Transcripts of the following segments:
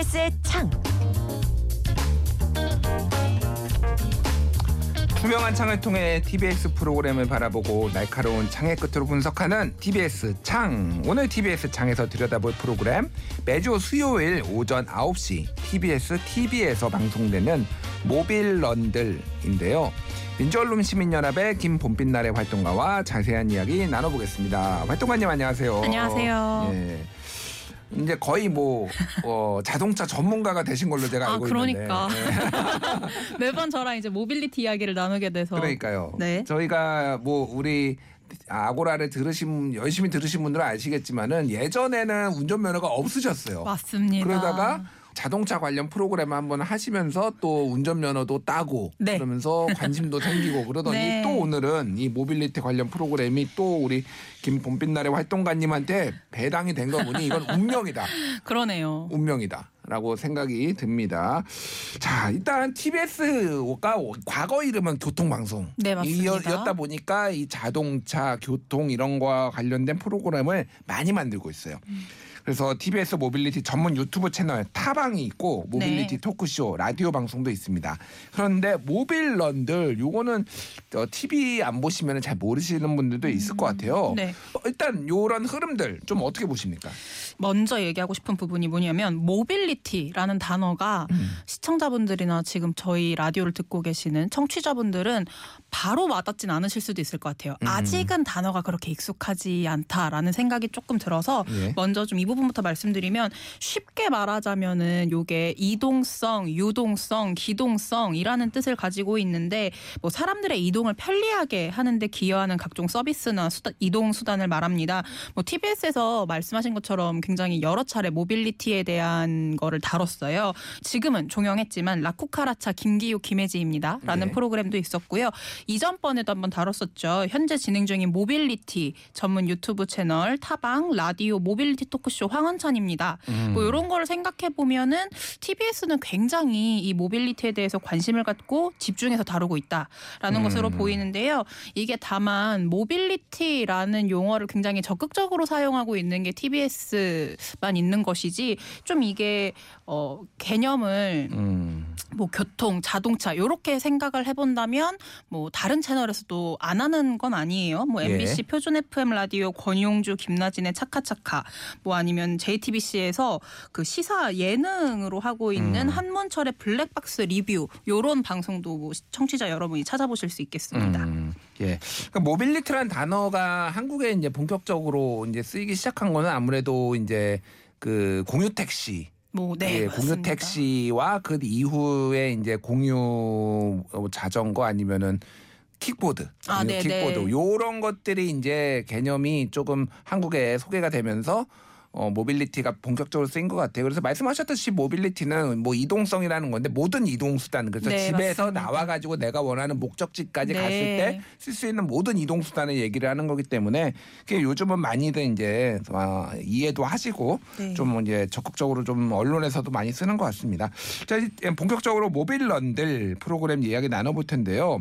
TBS의 창. 투명한 창을 통해 TBS 프로그램을 바라보고 날카로운 창의 끝으로 분석하는 TBS 창. 오늘 TBS 창에서 들여다볼 프로그램 매주 수요일 오전 9시 TBS TV에서 방송되는 모빌 런들인데요. 민주언론 시민연합의 김봄빛날의 활동가와 자세한 이야기 나눠보겠습니다. 활동가님 안녕하세요. 안녕하세요. 예. 이제 거의 뭐 어, 자동차 전문가가 되신 걸로 제가 아 알고 그러니까 있는데. 예. 매번 저랑 이제 모빌리티 이야기를 나누게 돼서 그러니까요. 네. 저희가 뭐 우리 아고라를 들으신 열심히 들으신 분들은 아시겠지만은 예전에는 운전면허가 없으셨어요. 맞습니다. 그러다가 자동차 관련 프로그램 한번 하시면서 또 운전면허도 따고 네. 그러면서 관심도 생기고 그러더니 네. 또 오늘은 이 모빌리티 관련 프로그램이 또 우리 김봄빛날의 활동가님한테 배당이 된 거 보니 이건 운명이다. 그러네요. 운명이다 라고 생각이 듭니다. 자, 일단 TBS가 과거 이름은 교통방송. 네. 이었다 보니까 이 자동차, 교통 이런 거와 관련된 프로그램을 많이 만들고 있어요. 음. 그래서 TBS 모빌리티 전문 유튜브 채널 타방이 있고 모빌리티 네. 토크쇼 라디오 방송도 있습니다. 그런데 모빌런들 요거는 어, TV 안 보시면 잘 모르시는 분들도 있을 것 같아요. 네. 어, 일단 요런 흐름들 좀 어떻게 보십니까? 먼저 얘기하고 싶은 부분이 뭐냐면 모빌리티라는 단어가 음. 시청자분들이나 지금 저희 라디오를 듣고 계시는 청취자분들은 바로 와닿진 않으실 수도 있을 것 같아요. 음. 아직은 단어가 그렇게 익숙하지 않다라는 생각이 조금 들어서 예. 먼저 좀 이 부분부터 말씀드리면 쉽게 말하자면은 요게 이동성, 유동성, 기동성이라는 뜻을 가지고 있는데 뭐 사람들의 이동을 편리하게 하는데 기여하는 각종 서비스나 수다, 이동 수단을 말합니다. 뭐 TBS에서 말씀하신 것처럼 굉장히 여러 차례 모빌리티에 대한 거를 다뤘어요. 지금은 종영했지만 라쿠카라차 김기우 김혜지입니다 라는 네. 프로그램도 있었고요. 이전번에도 한번 다뤘었죠. 현재 진행 중인 모빌리티 전문 유튜브 채널 타방 라디오 모빌리티 토크쇼 황원찬입니다. 음. 뭐 이런 거를 생각해 보면은 TBS는 굉장히 이 모빌리티에 대해서 관심을 갖고 집중해서 다루고 있다라는 음. 것으로 보이는데요. 이게 다만 모빌리티라는 용어를 굉장히 적극적으로 사용하고 있는 게 TBS만 있는 것이지 좀 이게 어 개념을 음. 뭐 교통, 자동차 요렇게 생각을 해본다면 뭐 다른 채널에서도 안 하는 건 아니에요. 뭐 예. MBC 표준 FM 라디오 권용주, 김나진의 차카차카 뭐 아니면 JTBC에서 그 시사 예능으로 하고 있는 음. 한문철의 블랙박스 리뷰 요런 방송도 뭐 청취자 여러분이 찾아보실 수 있겠습니다. 음, 예. 그러니까 모빌리티란 단어가 한국에 이제 본격적으로 이제 쓰이기 시작한 거는 아무래도 이제 그 공유 택시 뭐 네, 예. 공유 택시와 그 이후에 이제 공유 어, 자전거 아니면은 킥보드, 아, 네, 킥보드 네. 요런 것들이 이제 개념이 조금 한국에 소개가 되면서 어, 모빌리티가 본격적으로 쓰인 것 같아요. 그래서 말씀하셨듯이 모빌리티는 뭐 이동성이라는 건데 모든 이동 수단 그래서 네, 집에서 맞습니다. 나와가지고 내가 원하는 목적지까지 네. 갔을 때 쓸 수 있는 모든 이동 수단을 얘기를 하는 거기 때문에 그게 요즘은 많이들 이제 아, 이해도 하시고 네. 좀 이제 적극적으로 좀 언론에서도 많이 쓰는 것 같습니다. 자, 이제 본격적으로 모빌런들 프로그램 이야기 나눠볼 텐데요.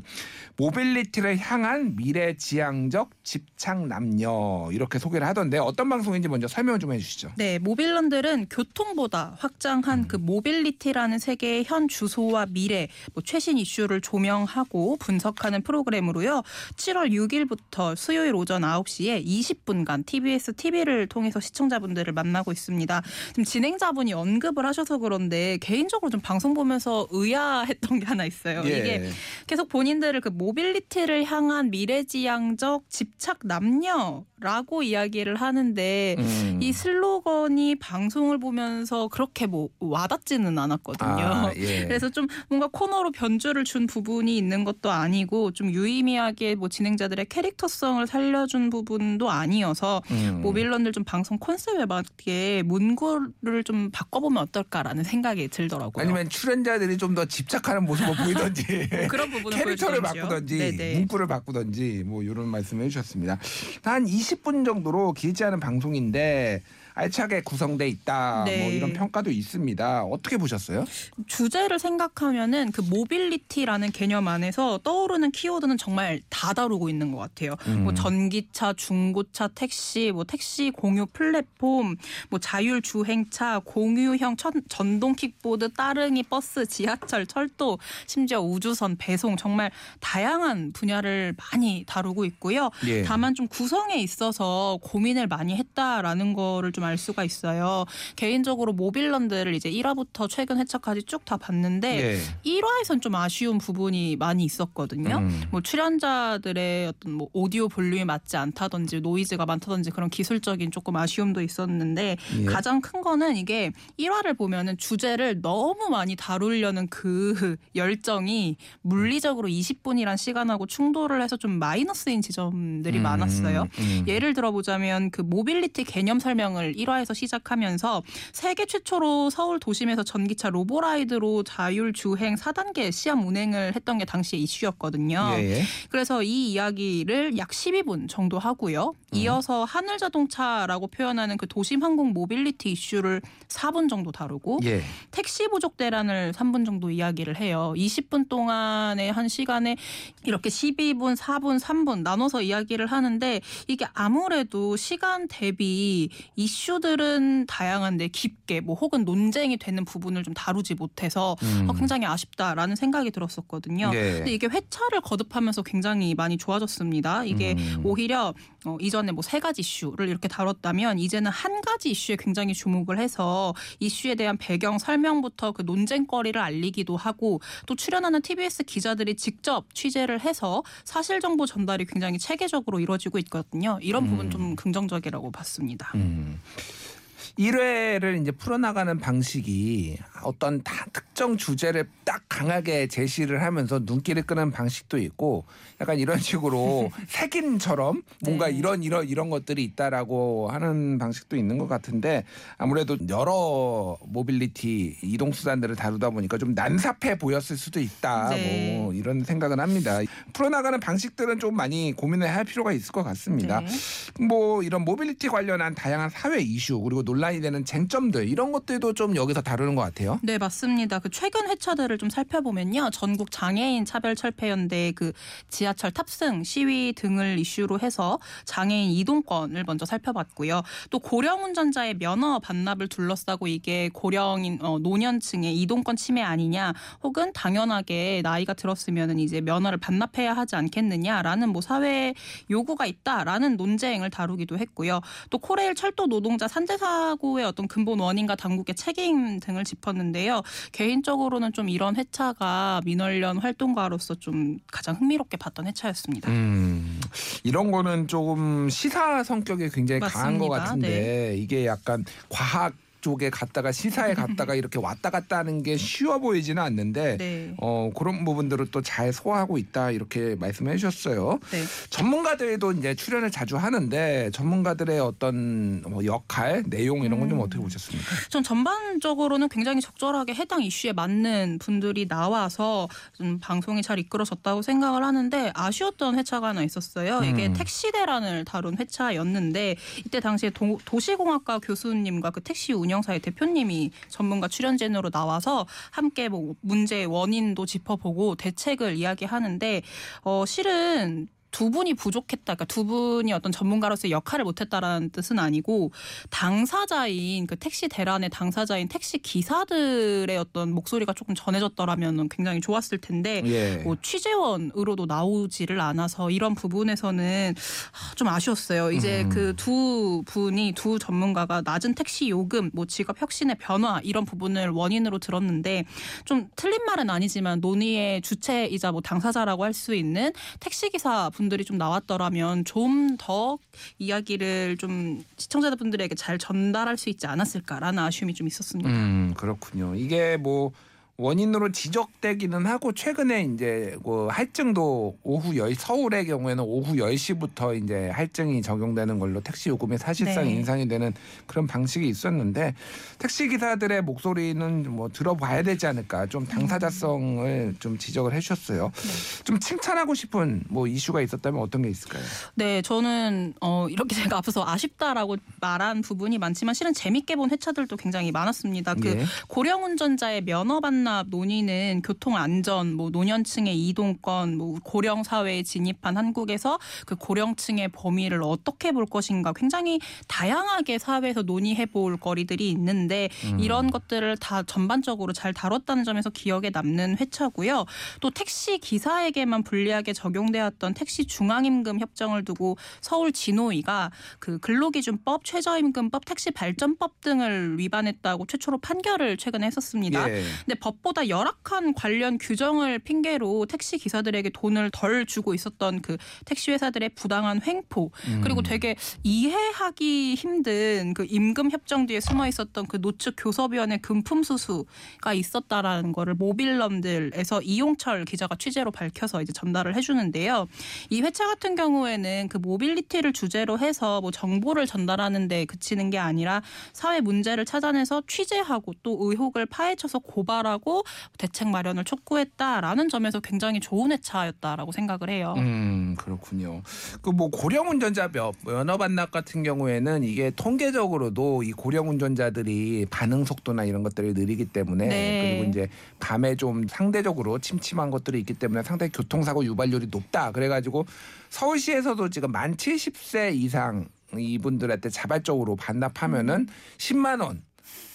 모빌리티를 향한 미래 지향적 집착 남녀 이렇게 소개를 하던데 어떤 방송인지 먼저 설명 좀 해주시죠. 네, 모빌런들은 교통보다 확장한 그 모빌리티라는 세계의 현 주소와 미래, 뭐 최신 이슈를 조명하고 분석하는 프로그램으로요. 7월 6일부터 수요일 오전 9시에 20분간 TBS TV를 통해서 시청자분들을 만나고 있습니다. 지금 진행자분이 언급을 하셔서 그런데 개인적으로 좀 방송 보면서 의아했던 게 하나 있어요. 예. 이게 계속 본인들을 그 모빌리티를 향한 미래지향적 집착 남녀라고 이야기를 하는데 음. 이 슬로건이 방송을 보면서 그렇게 뭐 와닿지는 않았거든요. 아, 예. 그래서 좀 뭔가 코너로 변주를 준 부분이 있는 것도 아니고 좀 유의미하게 뭐 진행자들의 캐릭터성을 살려준 부분도 아니어서 음. 모빌런들 좀 방송 컨셉에 맞게 문구를 좀 바꿔보면 어떨까라는 생각이 들더라고요. 아니면 출연자들이 좀 더 집착하는 모습을 보이던지 그런 부분을 캐릭터를 보여주던지요. 바꾸던지 네네. 문구를 바꾸던지 뭐 이런 말씀을 해주셨습니다. 한 20분 정도로 길지 않은 방송인데 알차게 구성돼 있다. 네. 뭐 이런 평가도 있습니다. 어떻게 보셨어요? 주제를 생각하면은 그 모빌리티라는 개념 안에서 떠오르는 키워드는 정말 다 다루고 있는 것 같아요. 음. 뭐 전기차, 중고차, 택시, 뭐 택시 공유 플랫폼, 뭐 자율 주행차, 공유형 천, 전동 킥보드, 따릉이 버스, 지하철, 철도, 심지어 우주선, 배송 정말 다양한 분야를 많이 다루고 있고요. 예. 다만 좀 구성에 있어서 고민을 많이 했다라는 거를 좀알 수가 있어요. 개인적으로 모빌런드를 이제 1화부터 최근 회차까지 쭉 다 봤는데 예. 1화에선 좀 아쉬운 부분이 많이 있었거든요. 음. 뭐 출연자들의 어떤 뭐 오디오 볼륨이 맞지 않다든지 노이즈가 많다든지 그런 기술적인 조금 아쉬움도 있었는데 예. 가장 큰 거는 이게 1화를 보면은 주제를 너무 많이 다루려는 그 열정이 물리적으로 20분이란 시간하고 충돌을 해서 좀 마이너스인 지점들이 음, 많았어요. 음. 예를 들어보자면 그 모빌리티 개념 설명을 1화에서 시작하면서 세계 최초로 서울 도심에서 전기차 로보라이드로 자율 주행 4단계 시험 운행을 했던 게 당시에 이슈였거든요. 예, 예. 그래서 이 이야기를 약 12분 정도 하고요. 이어서 하늘 자동차라고 표현하는 그 도심 항공 모빌리티 이슈를 4분 정도 다루고 예. 택시 부족 대란을 3분 정도 이야기를 해요. 20분 동안의 한 시간에 이렇게 12분, 4분, 3분 나눠서 이야기를 하는데 이게 아무래도 시간 대비 이슈 들은 다양한데 깊게 뭐 혹은 논쟁이 되는 부분을 좀 다루지 못해서 음. 어, 굉장히 아쉽다라는 생각이 들었었거든요. 예. 근데 이게 회차를 거듭하면서 굉장히 많이 좋아졌습니다. 이게 음. 오히려 어, 이전에 뭐 세 가지 이슈를 이렇게 다뤘다면 이제는 한 가지 이슈에 굉장히 주목을 해서 이슈에 대한 배경 설명부터 그 논쟁거리를 알리기도 하고 또 출연하는 TBS 기자들이 직접 취재를 해서 사실 정보 전달이 굉장히 체계적으로 이루어지고 있거든요. 이런 부분 음. 좀 긍정적이라고 봤습니다. 음. 1회를 이제 풀어나가는 방식이 어떤 다 특정 주제를 딱 강하게 제시를 하면서 눈길을 끄는 방식도 있고 약간 이런 식으로 색인처럼 뭔가 네. 이런 이런 이런 것들이 있다라고 하는 방식도 있는 것 같은데 아무래도 여러 모빌리티 이동 수단들을 다루다 보니까 좀 난삽해 보였을 수도 있다 네. 뭐 이런 생각은 합니다. 풀어나가는 방식들은 좀 많이 고민을 할 필요가 있을 것 같습니다. 네. 뭐 이런 모빌리티 관련한 다양한 사회 이슈 그리고 논란이 되는 쟁점들 이런 것들도 좀 여기서 다루는 것 같아요. 네, 맞습니다. 그 최근 회차들을 좀 살펴보면요. 전국 장애인 차별 철폐 연대 그 지하철 탑승 시위 등을 이슈로 해서 장애인 이동권을 먼저 살펴봤고요. 또 고령 운전자의 면허 반납을 둘러싸고 이게 고령인 어, 노년층의 이동권 침해 아니냐 혹은 당연하게 나이가 들었으면은 이제 면허를 반납해야 하지 않겠느냐라는 뭐 사회 요구가 있다라는 논쟁을 다루기도 했고요. 또 코레일 철도 노동자 산재 사고의 어떤 근본 원인과 당국의 책임 등을 짚었는데 요. 개인적으로는 좀 이런 회차가 민원련 활동가로서 좀 가장 흥미롭게 봤던 회차였습니다. 음, 이런 거는 조금 시사 성격이 굉장히 강한 것 맞습니다. 같은데 이게 약간 과학 쪽에 갔다가 시사에 갔다가 이렇게 왔다 갔다 하는 게 쉬워 보이지는 않는데 네. 어 그런 부분들을 또 잘 소화하고 있다 이렇게 말씀해 주셨어요. 네. 전문가들도 이제 출연을 자주 하는데 전문가들의 어떤 뭐 역할, 내용 이런 건좀 음. 어떻게 보셨습니까? 전 전반적으로는 굉장히 적절하게 해당 이슈에 맞는 분들이 나와서 좀 방송이 잘 이끌어졌다고 생각을 하는데 아쉬웠던 회차가 하나 있었어요. 이게 음. 택시 대란을 다룬 회차였는데 이때 당시에 도, 도시공학과 교수님과 그 택시 운영 사의 대표님이 전문가 출연진으로 나와서 함께 뭐 문제의 원인도 짚어보고 대책을 이야기하는데 어 실은 두 분이 부족했다. 그러니까 두 분이 어떤 전문가로서의 역할을 못했다라는 뜻은 아니고 당사자인 그 택시 대란의 당사자인 택시 기사들의 어떤 목소리가 조금 전해졌더라면 굉장히 좋았을 텐데 예. 뭐 취재원으로도 나오지를 않아서 이런 부분에서는 좀 아쉬웠어요. 이제 음. 그두 분이 두 전문가가 낮은 택시 요금, 뭐 직업 혁신의 변화 이런 부분을 원인으로 들었는데 좀 틀린 말은 아니지만 논의의 주체이자 뭐 당사자라고 할 수 있는 택시 기사 분들이 좀 나왔더라면 좀 더 이야기를 좀 시청자분들에게 잘 전달할 수 있지 않았을까라는 아쉬움이 좀 있었습니다. 음, 그렇군요. 이게 뭐 원인으로 지적되기는 하고 최근에 이제 그 할증도 오후 10 서울의 경우에는 오후 10시부터 이제 할증이 적용되는 걸로 택시 요금이 사실상 네. 인상이 되는 그런 방식이 있었는데 택시 기사들의 목소리는 뭐 들어봐야 되지 않을까 좀 당사자성을 좀 지적을 해 주셨어요. 좀 칭찬하고 싶은 뭐 이슈가 있었다면 어떤 게 있을까요? 네, 저는 어 이렇게 제가 앞서서 아쉽다라고 말한 부분이 많지만 실은 재밌게 본 회차들도 굉장히 많았습니다. 그 예. 고령 운전자의 면허 반납 논의는 교통 안전, 뭐 노년층의 이동권, 뭐 고령 사회에 진입한 한국에서 그 고령층의 범위를 어떻게 볼 것인가 굉장히 다양하게 사회에서 논의해 볼 거리들이 있는데 음. 이런 것들을 다 전반적으로 잘 다뤘다는 점에서 기억에 남는 회차고요. 또 택시 기사에게만 불리하게 적용되었던 택시 중앙임금 협정을 두고 서울 진호위가 그 근로기준법, 최저임금법, 택시 발전법 등을 위반했다고 최초로 판결을 최근에 했었습니다. 예. 근데 법 보다 열악한 관련 규정을 핑계로 택시 기사들에게 돈을 덜 주고 있었던 그 택시 회사들의 부당한 횡포 음. 그리고 되게 이해하기 힘든 그 임금 협정 뒤에 숨어 있었던 그 노측 교섭위원회 금품 수수가 있었다라는 거를 모빌럼들에서 이용철 기자가 취재로 밝혀서 이제 전달을 해주는데요. 이 회차 같은 경우에는 그 모빌리티를 주제로 해서 뭐 정보를 전달하는데 그치는 게 아니라 사회 문제를 찾아내서 취재하고 또 의혹을 파헤쳐서 고발하고 대책 마련을 촉구했다라는 점에서 굉장히 좋은 회차였다라고 생각을 해요. 음 그렇군요. 그 뭐 고령 운전자 몇- 면허 반납 같은 경우에는 이게 통계적으로도 이 고령 운전자들이 반응 속도나 이런 것들이 느리기 때문에 네. 그리고 이제 밤에 좀 상대적으로 침침한 것들이 있기 때문에 상당히 교통사고 유발률이 높다. 그래가지고 서울시에서도 지금 만 70세 이상 이분들한테 자발적으로 반납하면은 10만 원.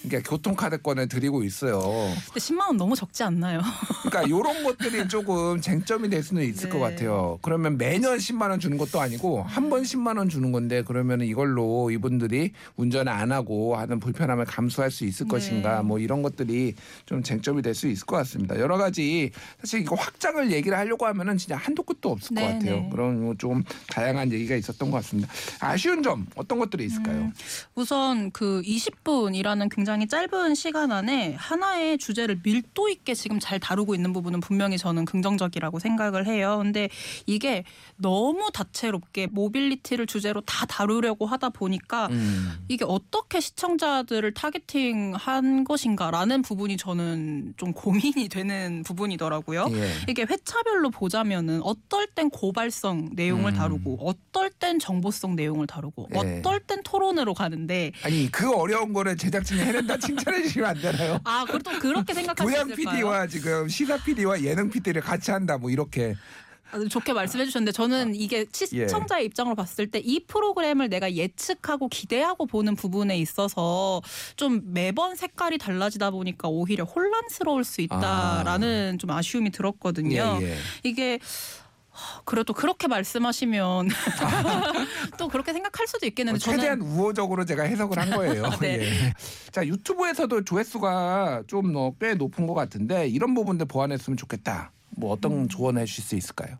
그러니까 교통카드권을 드리고 있어요. 근데 10만 원 너무 적지 않나요? 그러니까 이런 것들이 조금 쟁점이 될 수는 있을 네. 것 같아요. 그러면 매년 10만 원 주는 것도 아니고 한 번 10만 원 주는 건데 그러면 이걸로 이분들이 운전을 안 하고 하는 불편함을 감수할 수 있을 네. 것인가 뭐 이런 것들이 좀 쟁점이 될 수 있을 것 같습니다. 여러 가지 사실 이거 확장을 얘기를 하려고 하면은 진짜 한도 끝도 없을 것 네, 같아요. 네. 그런 뭐좀 다양한 얘기가 있었던 것 같습니다. 아쉬운 점 어떤 것들이 있을까요? 음, 우선 그 20분이라는 굉장히 짧은 시간 안에 하나의 주제를 밀도 있게 지금 잘 다루고 있는 부분은 분명히 저는 긍정적이라고 생각을 해요. 근데 이게 너무 다채롭게 모빌리티를 주제로 다 다루려고 하다 보니까 음. 이게 어떻게 시청자들을 targeting한 것인가라는 부분이 저는 좀 고민이 되는 부분이더라고요. 예. 이게 회차별로 보자면은 어떨 땐 고발성 내용을 음. 다루고 어떨 땐 정보성 내용을 다루고 네. 어떨 땐 토론으로 가는데 아니 그 어려운 거를 제작진이 해낸 다 칭찬해 주시면 안 되나요? 아 그것도 그렇게 생각할 수 교양 있을까요? PD와 지금 시사 PD와 예능 PD를 같이 한다 뭐 이렇게 아, 좋게 말씀해 주셨는데 저는 이게 시청자의 입장으로 봤을 때 이 프로그램을 내가 예측하고 기대하고 보는 부분에 있어서 좀 매번 색깔이 달라지다 보니까 오히려 혼란스러울 수 있다라는 좀 아쉬움이 들었거든요. 예, 예. 이게 그래도 그렇게 말씀하시면 또 그렇게 생각할 수도 있겠는데 뭐 최대한 저는 우호적으로 제가 해석을 한 거예요. 네. 예. 자 유튜브에서도 조회수가 좀 꽤 높은 것 같은데 이런 부분들 보완했으면 좋겠다. 뭐 어떤 음. 조언해 주실 수 있을까요?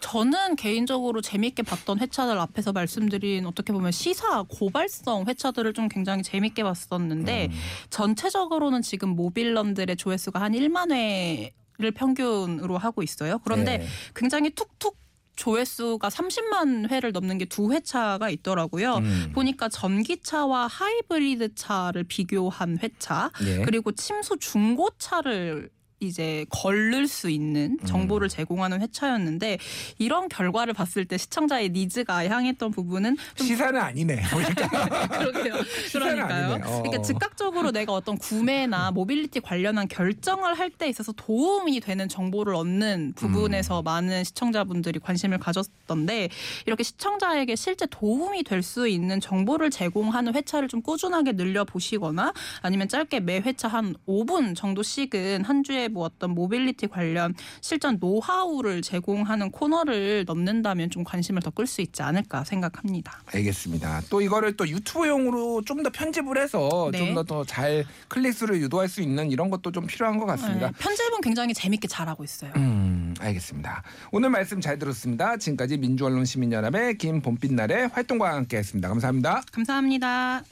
저는 개인적으로 재미있게 봤던 회차들 앞에서 말씀드린 어떻게 보면 시사 고발성 회차들을 좀 굉장히 재미있게 봤었는데 음. 전체적으로는 지금 모빌런들의 조회수가 한 1만 회 를 평균으로 하고 있어요. 그런데 네. 굉장히 툭툭 조회수가 30만 회를 넘는 게 두 회차가 있더라고요. 음. 보니까 전기차와 하이브리드 차를 비교한 회차, 예. 그리고 침수 중고차를 이제 걸를 수 있는 음. 정보를 제공하는 회차였는데 이런 결과를 봤을 때 시청자의 needs가 향했던 부분은 좀 시사는 아니네. 그러게요. 그러니까요. 어. 그러니까 즉각적으로 내가 어떤 구매나 모빌리티 관련한 결정을 할 때 있어서 도움이 되는 정보를 얻는 부분에서 음. 많은 시청자분들이 관심을 가졌던데 이렇게 시청자에게 실제 도움이 될 수 있는 정보를 제공하는 회차를 좀 꾸준하게 늘려 보시거나 아니면 짧게 매 회차 한 5분 정도씩은 한 주에 뭐 어떤 모빌리티 관련 실전 노하우를 제공하는 코너를 넣는다면 좀 관심을 더 끌 수 있지 않을까 생각합니다. 알겠습니다. 또 이거를 또 유튜브용으로 좀 더 편집을 해서 네. 좀더 더 잘 클릭수를 유도할 수 있는 이런 것도 좀 필요한 것 같습니다. 네, 편집은 굉장히 재밌게 잘하고 있어요. 음, 알겠습니다. 오늘 말씀 잘 들었습니다. 지금까지 민주언론 시민연합의 김봄빛날의 활동과 함께했습니다. 감사합니다. 감사합니다.